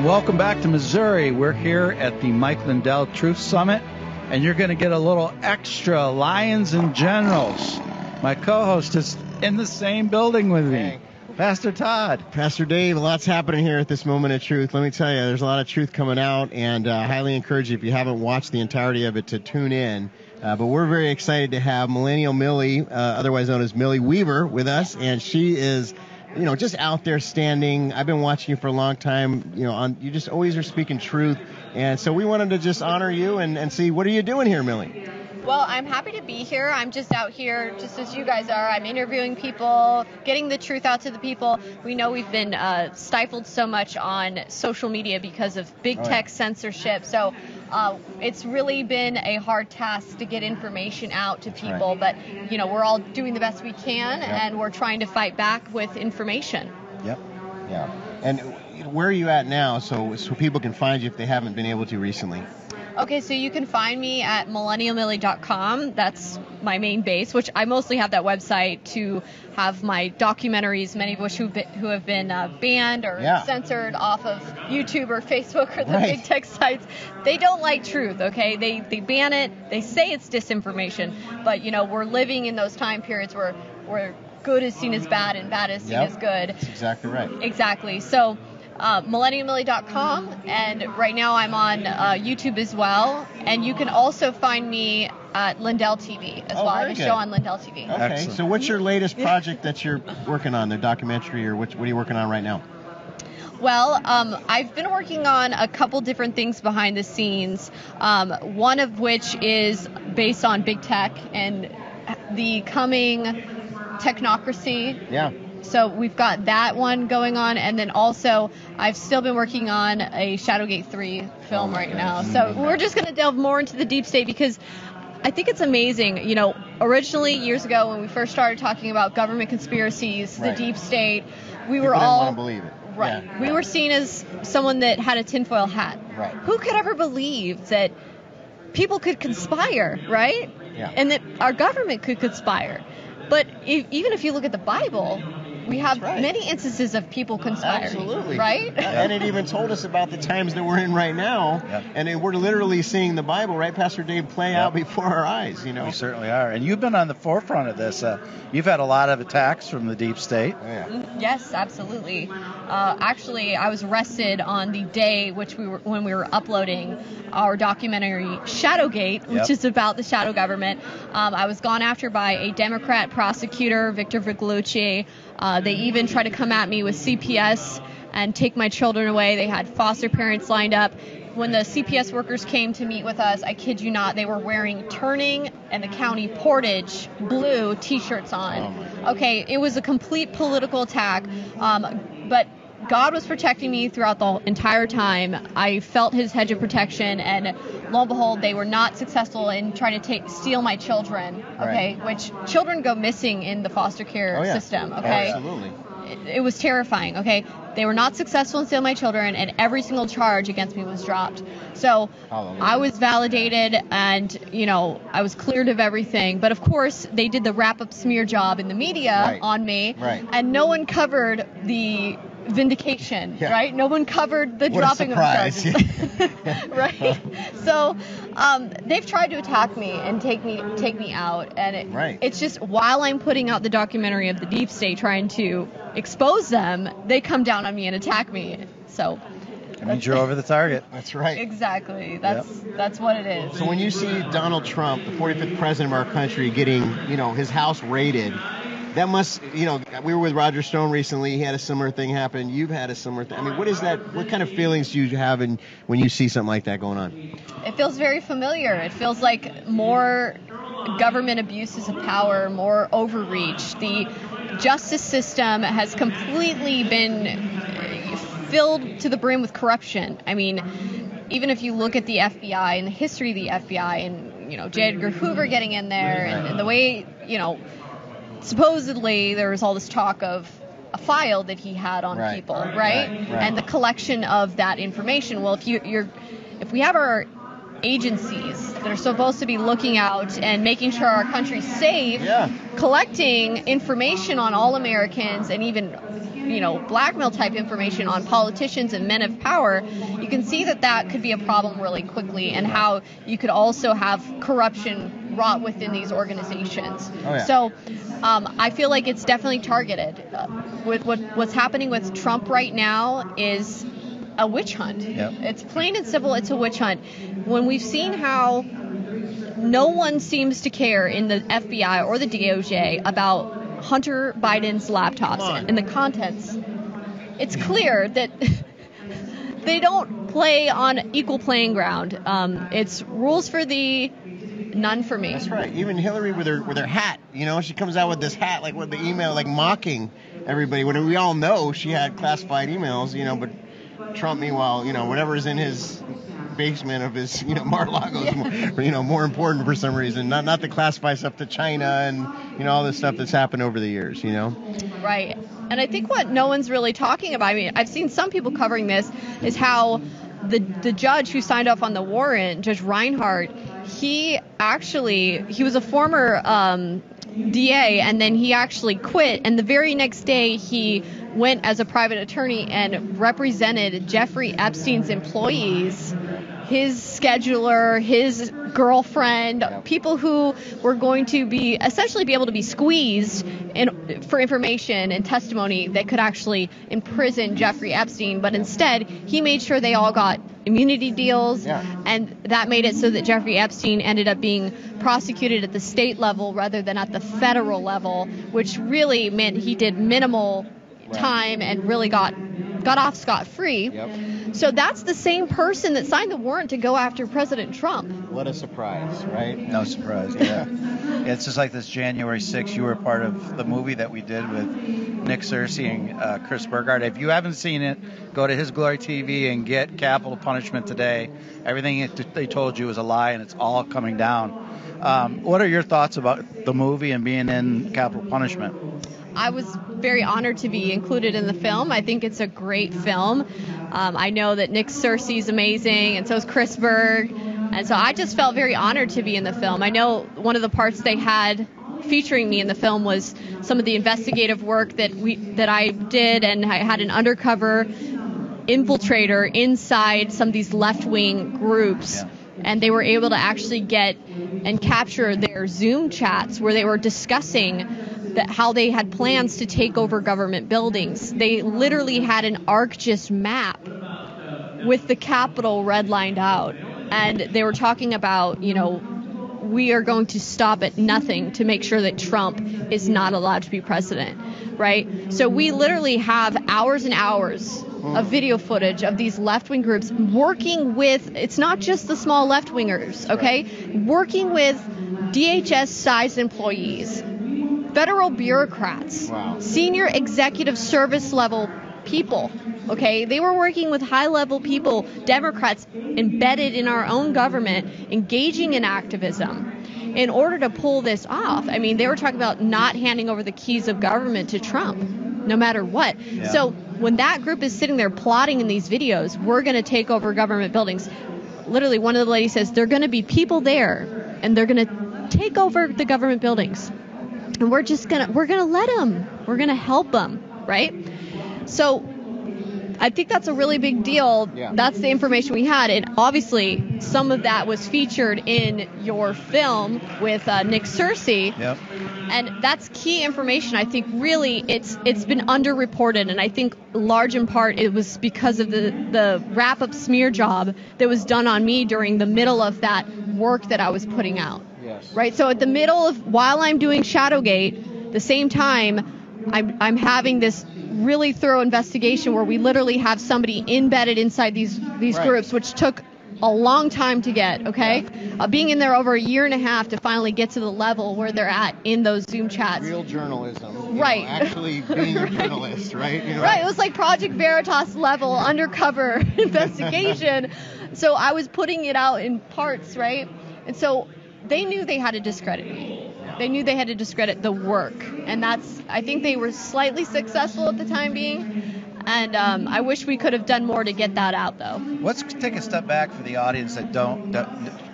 and welcome back to Missouri. We're here at the Mike Lindell Truth Summit, and you're going to get a little extra Lions and Generals. My co-host is in the same building with me, Pastor Todd. Pastor Dave, a lot's happening here at this moment of truth. Let me tell you, there's a lot of truth coming out, and uh, I highly encourage you, if you haven't watched the entirety of it, to tune in. Uh, but we're very excited to have Millennial Millie, uh, otherwise known as Millie Weaver, with us, and she is, you know, just out there standing. I've been watching you for a long time. You know, on you just always are speaking truth, and so we wanted to just honor you and, and see what are you doing here, Millie. Well, I'm happy to be here. I'm just out here, just as you guys are. I'm interviewing people, getting the truth out to the people. We know we've been uh, stifled so much on social media because of big yeah. tech censorship. So uh, it's really been a hard task to get information out to people. But, you know, we're all doing the best we can, and we're trying to fight back with information. Yep. Yeah. And where are you at now, so so people can find you if they haven't been able to recently? Okay, so you can find me at millennialmillie.com. That's my main base, which I mostly have that website to have my documentaries, many of which been, who have been uh, banned or Yeah. censored off of YouTube or Facebook or the Right. big tech sites. They don't like truth, okay? They they ban it. They say it's disinformation, but you know we're living in those time periods where where good is seen as bad and bad is seen Yep. as good. That's exactly right. Exactly. So, uh, millennialmillie.com, and right now I'm on uh, YouTube as well. And you can also find me at Lindell TV as Oh, well. I have a good. show on Lindell TV. Okay. Excellent. So what's your latest project that you're working on? The documentary, or what? What are you working on right now? Well, um, I've been working on a couple different things behind the scenes. Um, one of which is based on big tech and the coming technocracy Yeah. So we've got that one going on, and then also I've still been working on a Shadowgate 3 film Oh, right okay. now. So we're just going to delve more into the deep state because I think it's amazing. You know, originally years ago when we first started talking about government conspiracies, Right. the deep state, we People were all believe it. right. Yeah. We were seen as someone that had a tinfoil hat. Right. Who could ever believe that people could conspire, right? Yeah. And that our government could conspire. But if, even if you look at the Bible, we have right. many instances of people conspiring. Absolutely. Right? And it even told us about the times that we're in right now, Yep. and we're literally seeing the Bible, right, Pastor Dave, play out before our eyes. You know. We certainly are, and you've been on the forefront of this. Uh, you've had a lot of attacks from the deep state. Yeah. Yes, absolutely. Uh, actually, I was arrested on the day which we were when we were uploading our documentary Shadowgate, which Yep. is about the shadow government. Um, I was gone after by a Democrat prosecutor, Victor Vigluicci. Uh, they even tried to come at me with CPS and take my children away. They had foster parents lined up. When the CPS workers came to meet with us, I kid you not, they were wearing Turning and the County Portage blue T-shirts on. Okay, it was a complete political attack, um, but God was protecting me throughout the entire time. I felt His hedge of protection, and lo and behold, they were not successful in trying to take steal my children. Okay, which children go missing in the foster care Oh yeah. system. Okay, Absolutely. it, it was terrifying. Okay, they were not successful in stealing my children, and every single charge against me was dropped. So Hallelujah. I was validated, and you know I was cleared of everything. But of course, they did the wrap-up smear job in the media Right. on me, Right. and no one covered the vindication, Yeah. right? No one covered the What a dropping surprise. of charges, right? So um, they've tried to attack me and take me take me out, and it, Right. it's just while I'm putting out the documentary of the deep state, trying to expose them, they come down on me and attack me. So It means you're over the target. That's right. exactly, that's that's what it is. So when you see Donald Trump, the 45th president of our country, getting you know his house raided, that must you know we were with Roger Stone recently. He had a similar thing happen. You've had a similar thing. I mean, what is that? What kind of feelings do you have in, when you see something like that going on? It feels very familiar. It feels like more government abuses of power, more overreach. The justice system has completely been filled to the brim with corruption. I mean, even if you look at the FBI and the history of the FBI and, you know, J. Edgar Hoover getting in there and, and the way, you know, supposedly there was all this talk of a file that he had on Right. people, right? Right, right. And the collection of that information. Well, if you, you're, if we have our agencies that are supposed to be looking out and making sure our country's safe, Yeah. collecting information on all Americans and even you know blackmail type information on politicians and men of power you can see that that could be a problem really quickly and how you could also have corruption wrought within these organizations Oh, yeah. so um, I feel like it's definitely targeted. Uh, with what what's happening with Trump right now is a witch hunt. Yep. It's plain and simple. It's a witch hunt. When we've seen how no one seems to care in the FBI or the DOJ about Hunter Biden's laptops and the contents, it's clear that they don't play on equal playing ground. Um, it's rules for thee, none for me. That's right. Even Hillary with her with her hat, you know, she comes out with this hat, like with the email, like mocking everybody. When we all know she had classified emails, you know, but Trump, meanwhile, you know, whatever's in his basement of his, you know, Mar-a-Lago is more, you know, more important for some reason. Not not to classify stuff to China and you know all this stuff that's happened over the years, you know. Right. And I think what no one's really talking about, I mean, I've seen some people covering this, is how the the judge who signed off on the warrant, Judge Reinhart, he actually he was a former um, DA, and then he actually quit. And the very next day, he went as a private attorney and represented Jeffrey Epstein's employees his scheduler, his girlfriend, people who were going to be essentially be able to be squeezed in, for information and testimony that could actually imprison Jeffrey Epstein. But instead, he made sure they all got immunity deals, Yeah. and that made it so that Jeffrey Epstein ended up being prosecuted at the state level rather than at the federal level, which really meant he did minimal time and really got got off scot free. So that's the same person that signed the warrant to go after President Trump. What a surprise, right? No surprise. Yeah. it's just like this January 6th. You were part of the movie that we did with Nick Searcy and uh, Chris Burgard. If you haven't seen it, go to His Glory TV and get Capitol Punishment today. Everything they told you was a lie, and it's all coming down. Um, what are your thoughts about the movie and being in Capitol Punishment? I was very honored to be included in the film. I think it's a great film. Um, I know that Nick Searcy is amazing, and so is Chris Berg. And so I just felt very honored to be in the film. I know one of the parts they had featuring me in the film was some of the investigative work that we that I did, and I had an undercover infiltrator inside some of these left-wing groups Yeah. and they were able to actually get and capture their Zoom chats where they were discussing that how they had plans to take over government buildings. They literally had an ArcGIS map with the Capitol redlined out, and they were talking about, you know, we are going to stop at nothing to make sure that Trump is not allowed to be president, right? So we literally have hours and hours of video footage of these left-wing groups working with it's not just the small left-wingers, okay? Working with DHS-sized employees, federal bureaucrats, Wow. senior executive service level people. Okay, they were working with high level people, Democrats embedded in our own government, engaging in activism in order to pull this off. I mean, they were talking about not handing over the keys of government to Trump, no matter what. So when that group is sitting there plotting in these videos, we're going to take over government buildings. Literally, one of the ladies says there are going to be people there, and they're going to take over the government buildings and we're just gonna we're gonna let them we're gonna help them right? So i think that's a really big deal. Yeah. that's the information we had. And obviously some of that was featured in your film with uh, nick searcy. Yep. and that's key information. I think really it's it's been underreported. And i think large in part it was because of the the wrap up smear job that was done on me during the middle of that work that i was putting out Yes. right? So at the middle of while I'm doing Shadowgate, the same time I'm I'm having this really thorough investigation where we literally have somebody embedded inside these these Right. groups, which took a long time to get. Okay, uh, being in there over a year and a half to finally get to the level where they're at in those Zoom chats. Real journalism. you know, Right. actually being a Right. journalist, right? You know? Right, it was like Project Veritas level undercover investigation. So I was putting it out in parts, right? And so they knew they had to discredit me. They knew they had to discredit the work. And that's, I think they were slightly successful at the time being. And um, I wish we could have done more to get that out, though. Let's take a step back for the audience that don't.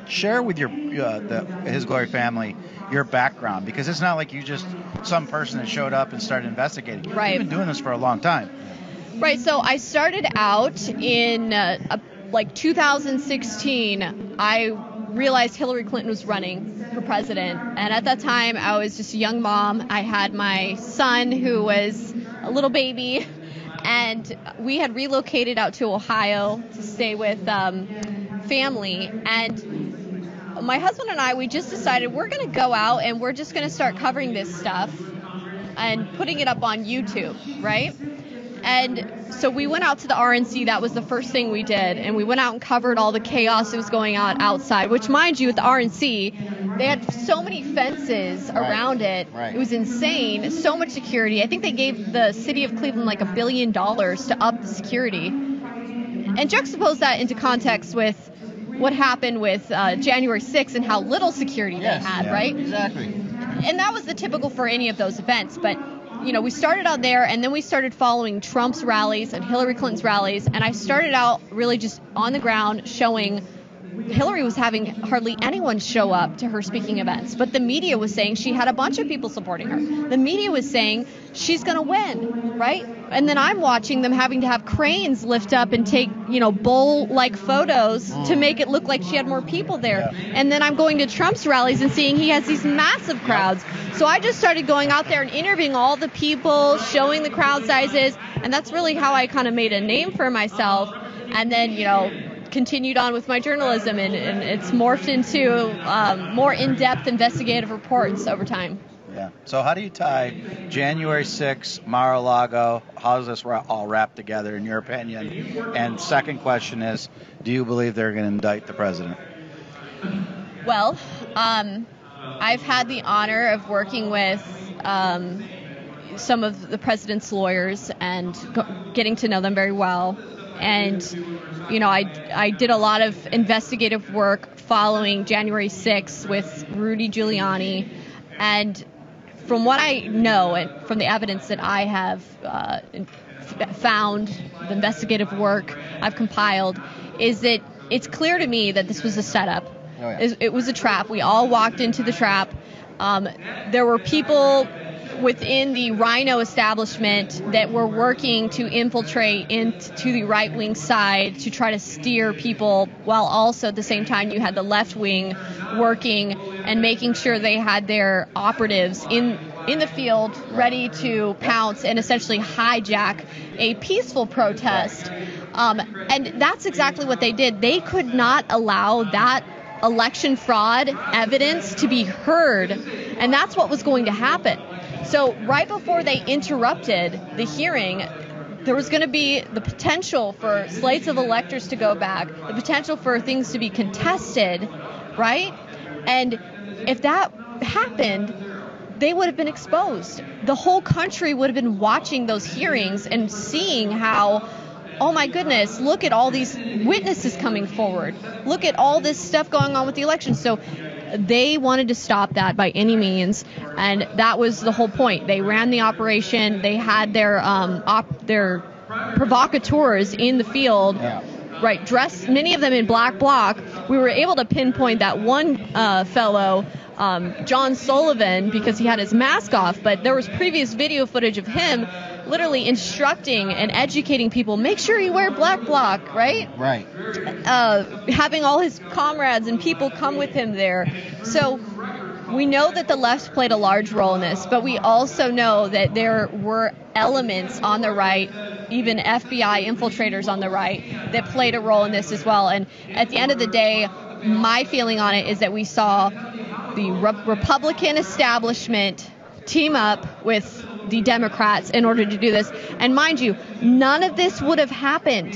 Share with your uh, the His Glory family your background because it's not like you just some person that showed up and started investigating. Right. You've been doing this for a long time. Right. So I started out in uh, uh, like 2016. I realized Hillary Clinton was running for president, and at that time I was just a young mom. I had my son who was a little baby, and we had relocated out to Ohio to stay with um, family and my husband and I, we just decided we're going to go out and we're just going to start covering this stuff and putting it up on YouTube, right? And so we went out to the RNC. That was the first thing we did. And we went out and covered all the chaos that was going on outside, which, mind you, at the RNC, they had so many fences Right. around it. Right. It was insane. So much security. I think they gave the city of Cleveland like a billion dollars to up the security. And juxtapose that into context with what happened with uh, January 6th and how little security Yes. they had, Yeah. right? Exactly. and that was the typical for any of those events but you know we started out there and then we started following trump's rallies and hillary clinton's rallies and i started out really just on the ground showing hillary was having hardly anyone show up to her speaking events but the media was saying she had a bunch of people supporting her. The media was saying she's going to win right and then i'm watching them having to have cranes lift up and take you know bowl like photos to make it look like she had more people there. And then i'm going to trump's rallies and seeing he has these massive crowds. So i just started going out there and interviewing all the people showing the crowd sizes and that's really how i kind of made a name for myself. And then you know continued on with my journalism and, and it's morphed into um, more in-depth investigative reports over time Yeah. So how do you tie January 6th, Mar-a-Lago? How does this all wrap together in your opinion? And second question is, do you believe they're going to indict the president? Well, um, I've had the honor of working with um, some of the president's lawyers and getting to know them very well. And, you know, I, I did a lot of investigative work following January 6th with Rudy Giuliani. And from what I know and from the evidence that I have uh, found, the investigative work I've compiled, is that it's clear to me that this was a setup. Oh, yeah. It- It was a trap. We all walked into the trap. Um, there were people within the RINO establishment that were working to infiltrate into the right wing side to try to steer people, while also at the same time you had the left wing working and making sure they had their operatives in in the field ready to pounce and essentially hijack a peaceful protest. Um, and that's exactly what they did. They could not allow that election fraud evidence to be heard, and that's what was going to happen. So, right before they interrupted the hearing, there was going to be the potential for slates of electors to go back, the potential for things to be contested, right? And if that happened, they would have been exposed. The whole country would have been watching those hearings and seeing how, oh my goodness, look at all these witnesses coming forward. Look at all this stuff going on with the election. So they wanted to stop that by any means, and that was the whole point. They ran the operation. They had their um, op- their provocateurs in the field Yeah. Right dressed many of them in black bloc, we were able to pinpoint that one uh, fellow um, john sullivan because he had his mask off but there was previous video footage of him literally instructing and educating people make sure you wear black bloc right Right. uh, having all his comrades and people come with him there. So we know that the left played a large role in this, but we also know that there were elements on the right, even FBI infiltrators on the right, that played a role in this as well. And at the end of the day, my feeling on it is that we saw the Re- Republican establishment team up with the Democrats in order to do this. And mind you, none of this would have happened.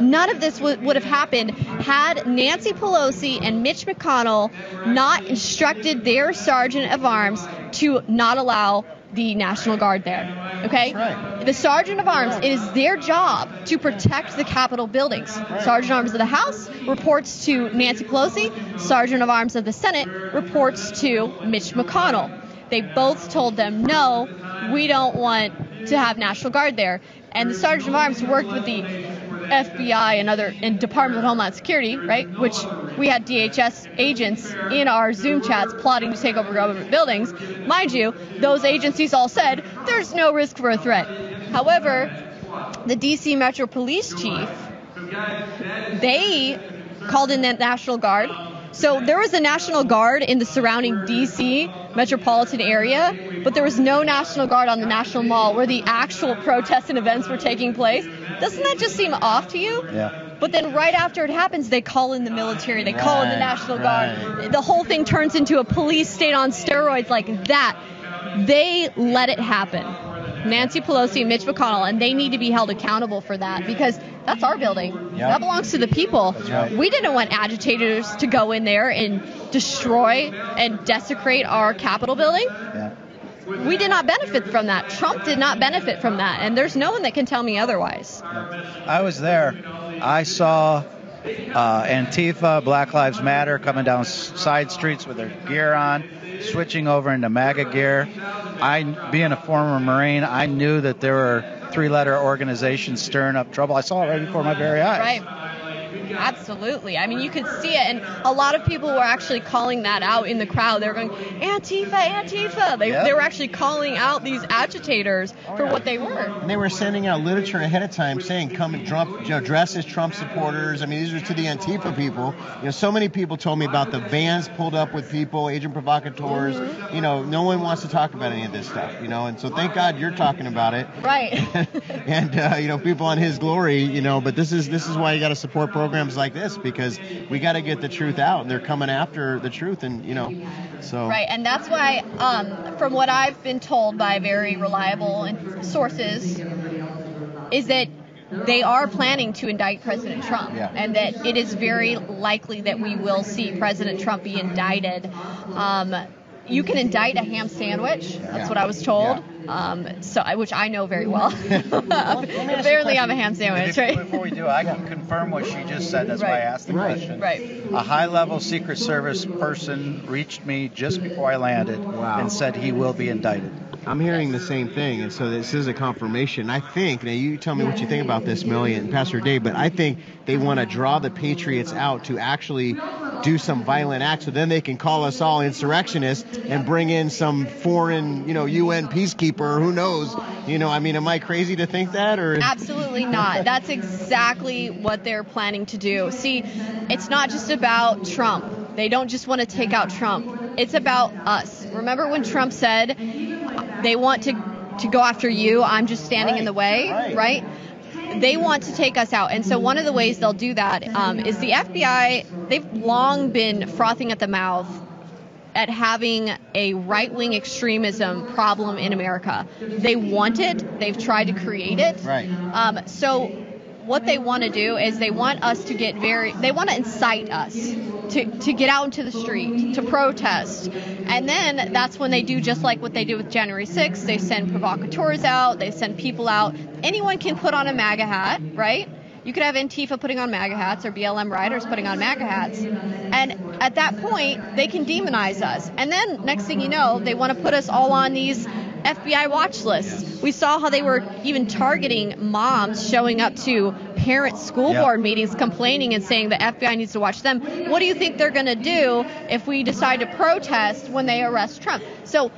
None of this would, would have happened had Nancy Pelosi and Mitch McConnell not instructed their sergeant of arms to not allow the National Guard there. Okay? Right. The sergeant of arms, it is their job to protect the Capitol buildings. Sergeant of arms of the House reports to Nancy Pelosi. Sergeant of arms of the Senate reports to Mitch McConnell. They both told them, no, we don't want to have National Guard there. And the Sergeant of Arms worked with the FBI and other and Department of Homeland Security, right? Which we had DHS agents in our Zoom chats plotting to take over government buildings. Mind you, those agencies all said there's no risk for a threat. However, the DC Metro Police Chief, they called in the National Guard. So there was a National Guard in the surrounding DC metropolitan area, but there was no National Guard on the National Mall where the actual protests and events were taking place. Doesn't that just seem off to you? Yeah. But then right after it happens, they call in the military, they call in the Right, National right. Guard. The whole thing turns into a police state on steroids like that. They let it happen. Nancy Pelosi and Mitch McConnell, and they need to be held accountable for that because that's our building. Yeah. That belongs to the people. right. We didn't want agitators to go in there and destroy and desecrate our Capitol building. Yeah. We did not benefit from that. Trump did not benefit from that, and there's no one that can tell me otherwise. I was there. I saw uh, Antifa, Black Lives Matter coming down side streets with their gear on, switching over into MAGA gear. I, being a former Marine, I knew that there were three-letter organizations stirring up trouble. I saw it right before my very eyes. Right. Absolutely. I mean, you could see it, and a lot of people were actually calling that out in the crowd. They were going, Antifa, Antifa. They, Yeah. they were actually calling out these agitators for what they were. And they were sending out literature ahead of time saying, come and Trump, you know, dress as Trump supporters. I mean, these are to the Antifa people. You know, so many people told me about the vans pulled up with people, agent provocateurs. You know, no one wants to talk about any of this stuff, you know, and so thank God you're talking about it. Right. and uh, you know people on his glory you know but this is this is why you got to support programs like this because we got to get the truth out and they're coming after the truth and you know so Right, and that's why, um, from what I've been told by very reliable sources, is that they are planning to indict President Trump, Yeah. and that it is very likely that we will see President Trump be indicted. Um, you can indict a ham sandwich. That's Yeah. what I was told. Um, so, I- which I know very well. Apparently, I'm a ham sandwich, Before, right? before we do, I can confirm what she just said. That's why I asked the Right. question. Right. A high-level Secret Service person reached me just before I landed Wow. and said he will be indicted. i'm hearing the same thing and so this is a confirmation i think now you tell me what you think about this millie and pastor dave but i think they want to draw the patriots out to actually do some violent acts so then they can call us all insurrectionists and bring in some foreign you know un peacekeeper who knows you know i mean am i crazy to think that or Absolutely not. That's exactly what they're planning to do. See, it's not just about Trump. They don't just want to take out Trump. It's about us. Remember when Trump said they want to to go after you, I'm just standing in the way, Right, right? They want to take us out. And so one of the ways they'll do that um, is the FBI, they've long been frothing at the mouth at having a right wing extremism problem in America. They want it, they've tried to create it. Right. Um, so, what they want to do is they want us to get very, they want to incite us to, to get out into the street, to protest. And then that's when they do just like what they did with January 6th. They send provocateurs out, they send people out. Anyone can put on a MAGA hat, right? You could have Antifa putting on MAGA hats or BLM riders putting on MAGA hats. And at that point, they can demonize us. And then next thing you know, they want to put us all on these FBI watch lists. We saw how they were even targeting moms showing up to parent school Yeah. board meetings complaining and saying the FBI needs to watch them. What do you think they're going to do if we decide to protest when they arrest Trump? So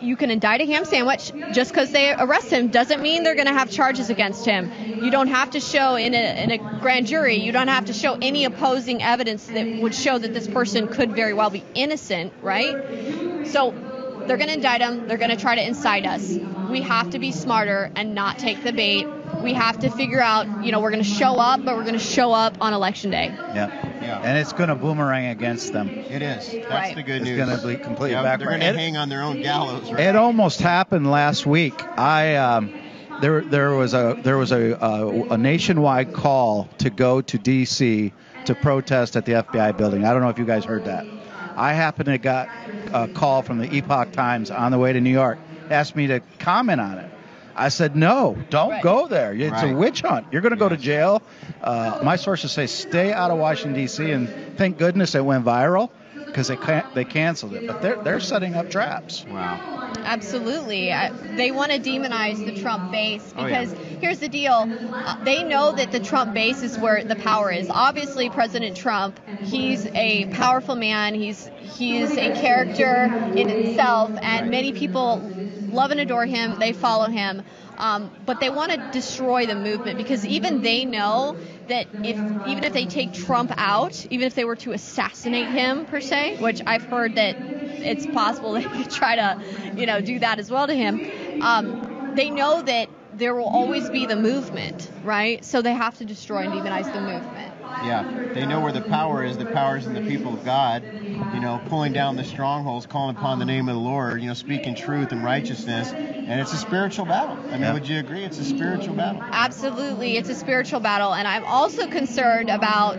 you can indict a ham sandwich just because they arrest him doesn't mean they're going to have charges against him. You don't have to show in a, in a grand jury, you don't have to show any opposing evidence that would show that this person could very well be innocent, right? So they're going to indict him. They're going to try to incite us. We have to be smarter and not take the bait. We have to figure out, you know, we're going to show up, but we're going to show up on election day. Yeah. Yeah. And it's going to boomerang against them. It is. That's Right. the good It's news. It's gonna be completely Yeah, They're going to hang on their own gallows. Right? It almost happened last week. I um, there there was a there was a, a a nationwide call to go to D.C. to protest at the FBI building. I don't know if you guys heard that. I happened to got a call from the Epoch Times on the way to New York. Asked me to comment on it. I said no, don't Right. go there. It's Right. a witch hunt. You're going to go to jail. Uh, my sources say stay out of Washington D.C. and thank goodness it went viral because they can they canceled it. But they're they're setting up traps. Wow. Absolutely. I, they want to demonize the Trump base Oh, yeah. because here's the deal. Uh, they know that the Trump base is where the power is. Obviously, President Trump, he's a powerful man. He's he's a character in himself, and many people love and adore him. They follow him. Um, but they want to destroy the movement because even they know that if even if they take Trump out, even if they were to assassinate him per se, which I've heard that it's possible they could try to, you know, do that as well to him. Um, they know that there will always be the movement, right? So they have to destroy and demonize the movement. Yeah, they know where the power is. The power is in the people of God. You know, pulling down the strongholds, calling upon the name of the Lord. You know, speaking truth and righteousness, and it's a spiritual battle. I mean, Yeah. would you agree? It's a spiritual battle. Absolutely, it's a spiritual battle, and I'm also concerned about.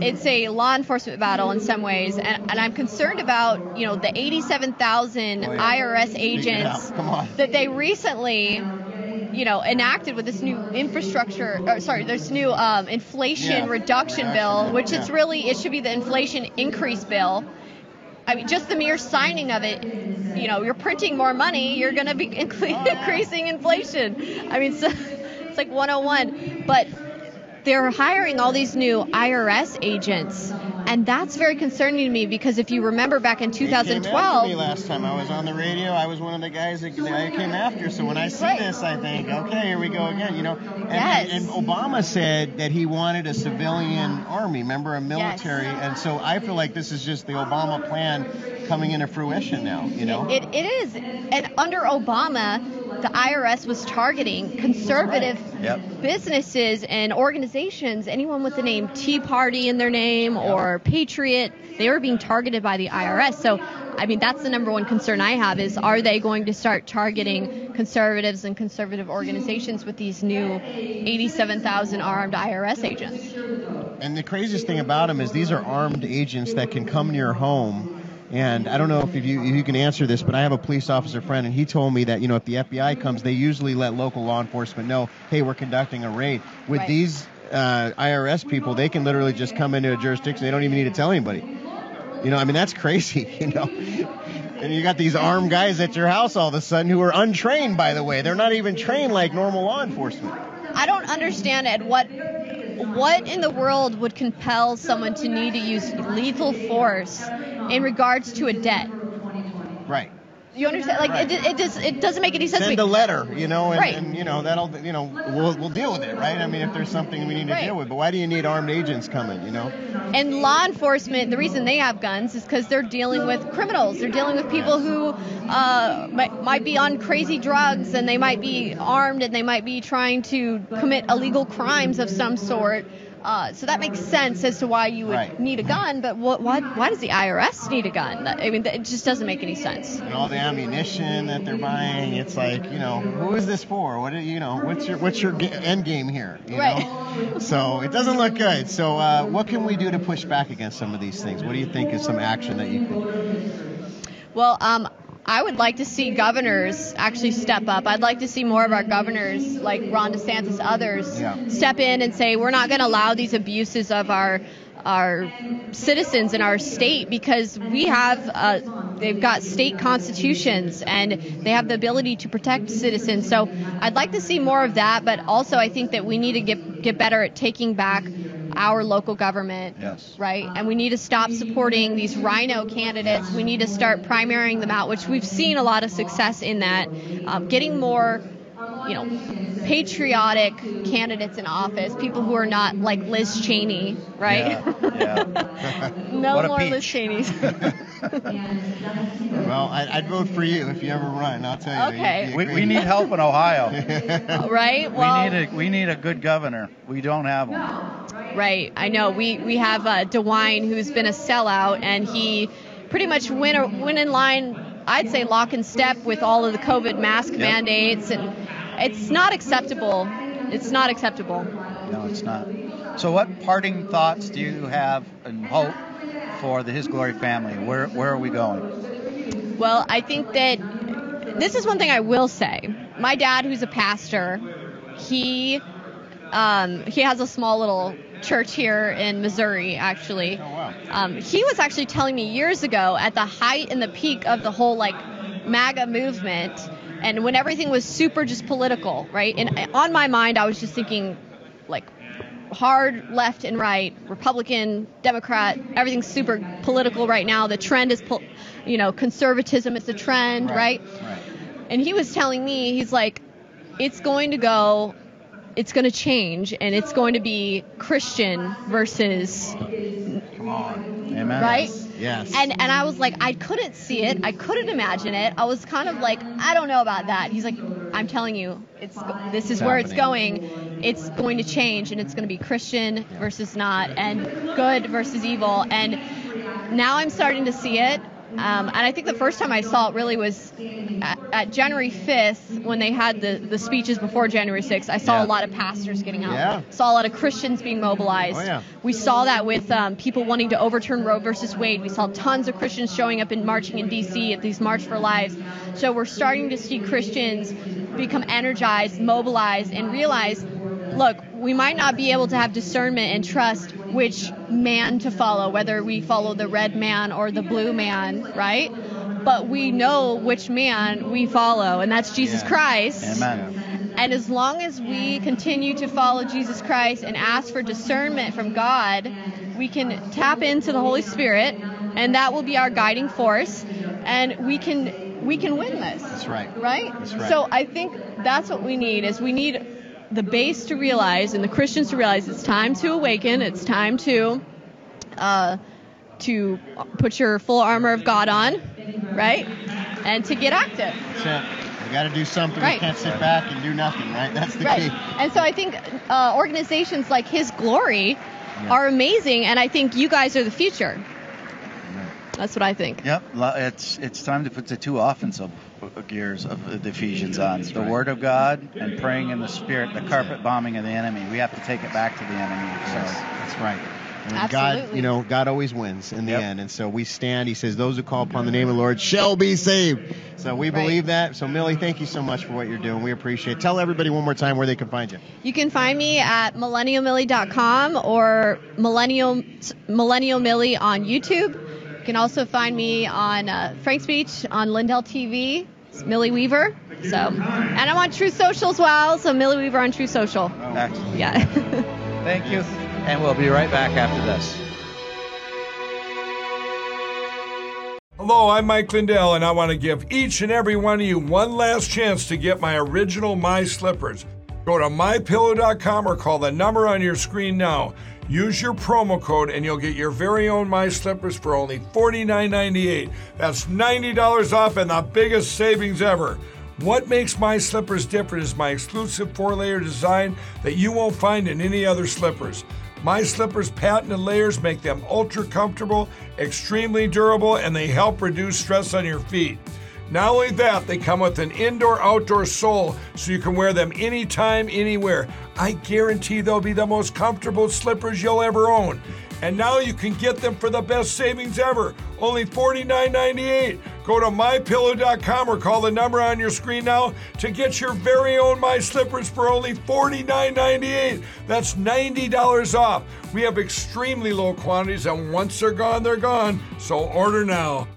It's a law enforcement battle in some ways, and, and I'm concerned about you know the 87,000 Oh, yeah. IRS agents out. Come on. that they recently you know enacted with this new infrastructure or sorry this new um, inflation Yeah. reduction bill which yeah. really it should be the inflation increase bill I mean, just the mere signing of it, you know, you're printing more money, you're going to be increasing inflation. I mean, so, it's like 101. But they're hiring all these new IRS agents, and that's very concerning to me because if you remember back in They came after me 2012, last time I was on the radio. I was one of the guys that I came after. So when I see Right. this, I think, okay, here we go again. You know, and, Yes. and, Obama said that he wanted a civilian army, remember, a military. And so I feel like this is just the Obama plan coming into fruition now. You know. It, it is. And under Obama, the IRS was targeting conservative Yep. businesses and organizations, anyone with the name Tea Party in their name or Patriot, they were being targeted by the IRS. So, I mean, that's the number one concern I have is are they going to start targeting conservatives and conservative organizations with these new 87,000 armed IRS agents? And the craziest thing about them is these are armed agents that can come to your home. And I don't know if you if you can answer this, but I have a police officer friend, and he told me that you know if the FBI comes, they usually let local law enforcement know, hey, we're conducting a raid. With Right. these uh, IRS people, they can literally just come into a jurisdiction. They don't even need to tell anybody. You know, I mean that's crazy. You know, and you got these armed guys at your house all of a sudden who are untrained, by the way. They're not even trained like normal law enforcement. I don't understand what what in the world would compel someone to need to use lethal force in regards to a debt. Right. You understand? Like Right. it, it does it doesn't make any sense send to a letter, you know, and, Right. and you know that'll, you know, we'll we'll deal with it, right? I mean, if there's something we need to Right. deal with, but why do you need armed agents coming, you know? And law enforcement, the reason they have guns is because they're dealing with criminals. They're dealing with people who uh, might, might be on crazy drugs and they might be armed and they might be trying to commit illegal crimes of some sort. Uh, so that makes sense as to why you would Right. need a gun, but what, why, why does the IRS need a gun? I mean, it just doesn't make any sense. And all the ammunition that they're buying, it's like, you know, who is this for? What do you know? What's your what's your end game here? You Right. Know? So it doesn't look good. So uh, what can we do to push back against some of these things? What do you think is some action that you could? Well, um, I would like to see governors actually step up. I'd like to see more of our governors, like Ron DeSantis, others, Yeah. step in and say we're not going to allow these abuses of our our citizens in our state because we have uh, they've got state constitutions and they have the ability to protect citizens. So I'd like to see more of that, but also I think that we need to get get better at taking back our local government Yes. right? And we need to stop supporting these RINO candidates. We need to start primarying them out, which we've seen a lot of success in that. Um, getting more, you know, patriotic candidates in office, people who are not like Liz Cheney, right? Yeah. yeah. no What a more Liz peach. Cheneys. Well, I, I'd vote for you if you ever run. I'll tell you. Okay. You- you we, we need help in Ohio. right? Well, we need a we need a good governor. We don't have one. Right. I know. We we have uh, DeWine, who's been a sellout, and he pretty much went went in line. I'd say lock and step with all of the COVID mask Yep. mandates, and it's not acceptable. It's not acceptable. No, it's not. So, what parting thoughts do you have and hope for the His Glory family? Where where are we going? Well, I think that this is one thing I will say. My dad, who's a pastor, he um, he has a small little church here in Missouri, actually. Oh wow. Um, he was actually telling me years ago at the height and the peak of the whole like MAGA movement and when everything was super just political, right? And on my mind, I was just thinking like hard left and right, Republican, Democrat, everything's super political right now. The trend is, you know, conservatism is the trend, right? Right. And he was telling me, he's like, it's going to go, it's going to change, and it's going to be Christian versus Come on. Amen. right. Yes. And and I was like, I couldn't see it, I couldn't imagine it. I was kind of like, I don't know about that. He's like, I'm telling you, it's this is It's where it's happening. going. It's going to change, and it's going to be Christian versus not, and good versus evil. And now I'm starting to see it. Um, and I think the first time I saw it really was at, at January 5th when they had the, the speeches before January 6th. I saw Yeah. a lot of pastors getting out. Yeah. Saw a lot of Christians being mobilized. Oh, yeah. We saw that with um, people wanting to overturn Roe versus Wade. We saw tons of Christians showing up and marching in D.C. at these March for Lives. So we're starting to see Christians become energized, mobilized, and realize, look, we might not be able to have discernment and trust which man to follow, whether we follow the red man or the blue man, right? But we know which man we follow, and that's Jesus Yeah. Christ. Amen. And as long as we continue to follow Jesus Christ and ask for discernment from God, we can tap into the Holy Spirit, and that will be our guiding force, and we can we can win this. That's right. Right? That's right. So I think that's what we need is we need the base to realize and the Christians to realize it's time to awaken, it's time to uh, to put your full armor of God on, right? And to get active. That's. We got to do something. Right. We can't sit back and do nothing, right? That's the Right. key. And so I think uh, organizations like His Glory Yeah. are amazing, and I think you guys are the future. That's what I think. Yep, it's it's time to put the two offensive gears of the Ephesians on: the. Word of God and praying in the Spirit, the carpet bombing of the enemy. We have to take it back to the enemy. Yes, So that's right. And God, you know, God always wins in the Yep. end. And so we stand. He says, Those who call upon the name of the Lord shall be saved. So we Right. believe that. So, Millie, thank you so much for what you're doing. We appreciate it. Tell everybody one more time where they can find you. You can find me at millennialmillie.com or millennial millennial millie on YouTube. You can also find me on uh, FrankSpeech on Lindell TV. It's Millie Weaver. So, and I'm on Truth Social as well. So Millie Weaver on Truth Social. excellent. Yeah. Thank you, and we'll be right back after this. Hello, I'm Mike Lindell, and I want to give each and every one of you one last chance to get my original My Slippers. Go to mypillow.com or call the number on your screen now. Use your promo code, and you'll get your very own My Slippers for only $49.98. That's $90 off and the biggest savings ever. What makes my slippers different is my exclusive four layer design that you won't find in any other slippers. My slippers' patented layers make them ultra comfortable, extremely durable, and they help reduce stress on your feet. Not only that, they come with an indoor outdoor sole so you can wear them anytime, anywhere. I guarantee they'll be the most comfortable slippers you'll ever own. And now you can get them for the best savings ever, only $49.98. Go to mypillow.com or call the number on your screen now to get your very own My Slippers for only $49.98. That's $90 off. We have extremely low quantities, and once they're gone, they're gone. So order now.